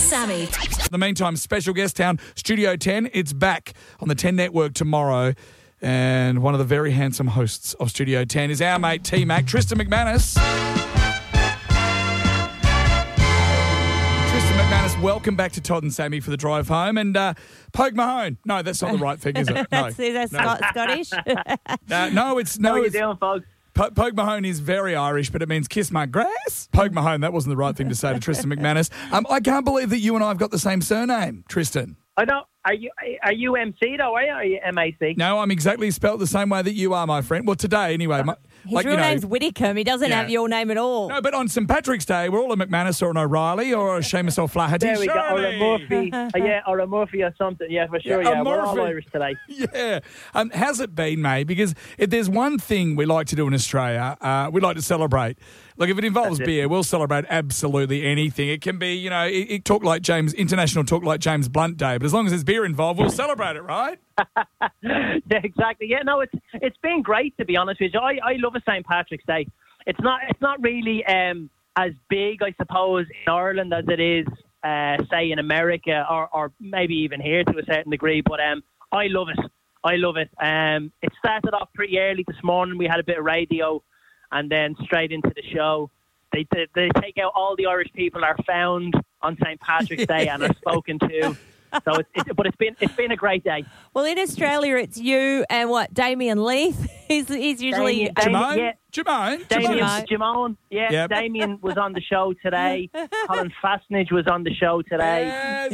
and Sammy. In the meantime, special guest town, Studio 10. It's back on the 10 network tomorrow. And one of the very handsome hosts of Studio 10 is our mate T Mac, Tristan McManus. Tristan McManus, welcome back to Todd and Sammy for the drive home. And uh, Pogue Mahone. No, that's not the right thing, is it? No. That's, is that No. Scottish? Uh, no, it's no. How you it's, doing, folks? Po- Pogue Mahone is very Irish, but it means kiss my grass. Pogue Mahone, that wasn't the right thing to say to Tristan McManus. Um, I can't believe that you and I have got the same surname, Tristan. I don't. Are you are you MC though? Are you, are you MAC? No, I'm exactly spelled the same way that you are, my friend. Well, today anyway. My, His like, real you know, name's Whitcomb. He doesn't Yeah. have your name at all. No, but on St Patrick's Day, we're all a McManus or an O'Reilly or a Seamus O'Flaherty. There we go. Or a surely. Murphy. uh, yeah, or a Murphy or something. Yeah, for sure. Yeah, Yeah, we're all Irish today. Yeah. Um, how's it been, mate? Because if there's one thing we like to do in Australia, uh, we like to celebrate. Like if it involves That's it. beer, we'll celebrate absolutely anything. It can be, you know, it, it talk like James International Talk like James Blunt Day, but as long as there's beer involved, we'll celebrate it, right? Yeah, exactly. Yeah, no, it's it's been great to be honest with you. I, I love a St Patrick's Day. It's not it's not really um, as big, I suppose, in Ireland as it is, uh, say, in America or, or maybe even here to a certain degree. But um, I love it. I love it. Um, it started off pretty early this morning. We had a bit of radio, and then straight into the show. They, they, they take out all the Irish people are found on St Patrick's Day and are spoken to. So it's, it's but it's been it's been a great day. Well, in Australia, it's you and what? Damien Leith. he's, he's usually. Damien- Damien- Jermaine? yeah. Jermaine? Damien, Jamone, yeah, Yep. Damien was on the show today. Colin Fassnidge was on the show today. Yes,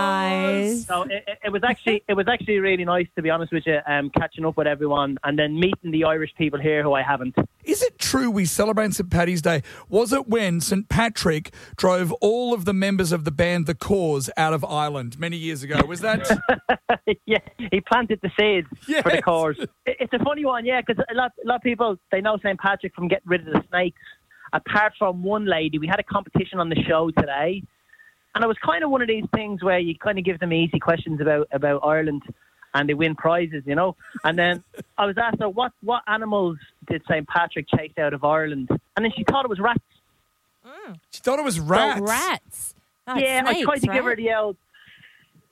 Nice. course. So it, it- it was actually it was actually really nice to be honest with you, um, catching up with everyone and then meeting the Irish people here who I haven't. Is it true we celebrate St. Paddy's Day? Was it when St. Patrick drove all of the members of the band The Corrs out of Ireland many years ago? Was that? yeah, he planted the seeds for the Corrs. It's a funny one, yeah, because a lot a lot of people they know St Patrick from getting rid of the snakes. Apart from one lady, we had a competition on the show today, and it was kind of one of these things where you kind of give them easy questions about about Ireland, and they win prizes, you know. And then I was asked her what what animals did St Patrick chase out of Ireland, and then she thought it was rats. she thought it was Oh, rats. rats. Oh, it's yeah, I tried snakes, to give her the old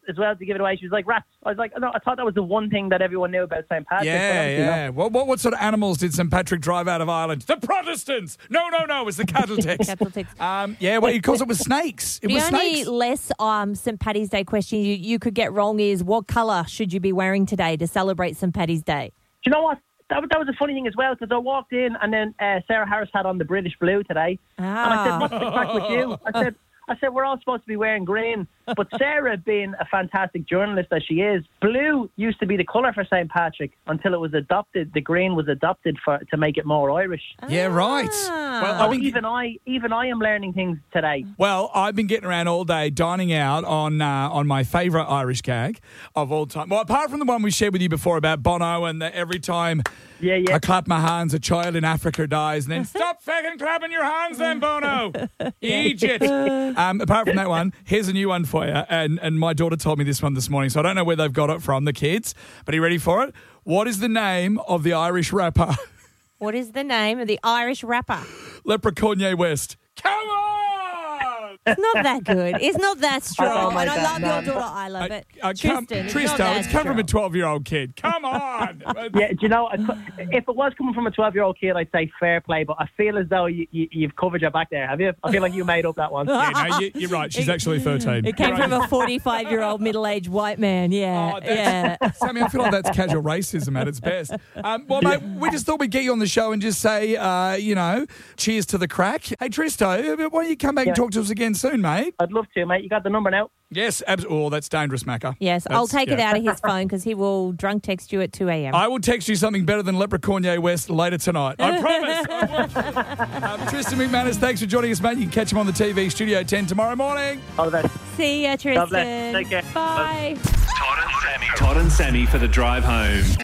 as well to give it away. She was like rats. I was like, no, I thought that was the one thing that everyone knew about St Patrick. Yeah, yeah. What, what what sort of animals did St. Patrick drive out of Ireland? The Protestants. No, no, no. It was the cattle ticks. Cattle ticks. Um, yeah, well, because it was snakes. It The was only snakes. less um, St. Paddy's Day question you, you could get wrong is what colour should you be wearing today to celebrate St. Paddy's Day? Do you know what? That, was- that was a funny thing as well because I walked in and then uh, Sarah Harris had on the British blue today, and I said, Ah. "What's the crack with you?" I said. I said we're all supposed to be wearing green, but Sarah, being a fantastic journalist as she is, blue used to be the colour for St Patrick until it was adopted. The green was adopted for to make it more Irish. Yeah, right. Well, I've been, even I, even I am learning things today. well, I've been getting around all day dining out on uh, on my favourite Irish gag of all time. Well, apart from the one we shared with you before about Bono and that every time Yeah, yeah. I clap my hands, a child in Africa dies, and then stop fucking clapping your hands, then Bono, Egypt. Um, apart from that one, here's a new one for you, and and my daughter told me this one this morning, so I don't know where they've got it from, the kids. But are you ready for it? What is the name of the Irish rapper What is the name of the Irish rapper? Leprechaun West? Come on! It's not that good. It's not that strong. Oh, my and I God, love no. your daughter. I love it. I come, Tristan, it's Tristo, it's come from a 12 year old kid. Come on. Yeah, do you know, I if it was coming from a 12 year old kid, I'd say fair play, but I feel as though you, you, you've covered your back there, have you? I feel like you made up that one. Yeah, no, you, you're right. She's actually 13. It came Right. from a 45 year old middle aged white man. Yeah. Oh, that's, yeah. Sammy, I feel like that's casual racism at its best. Um, well, mate, we just thought we'd get you on the show and just say, uh, you know, cheers to the crack. Hey, Tristo, why don't you come back and talk to us again soon, mate? I'd love to, mate. You got the number now? Yes, absolutely. Oh, that's dangerous, Macca. Yes, I'll That's- take it yeah. out of his phone because he will drunk text you at 2 a.m. I will text you something better than Leprechaun West later tonight. I promise. I will. um, Tristan McManus, thanks for joining us, mate. You can catch him on the TV, Studio 10 tomorrow morning. All the best. See ya, Tristan. God. Take care. Bye. Todd and Sammy. Todd and Sammy for the drive home.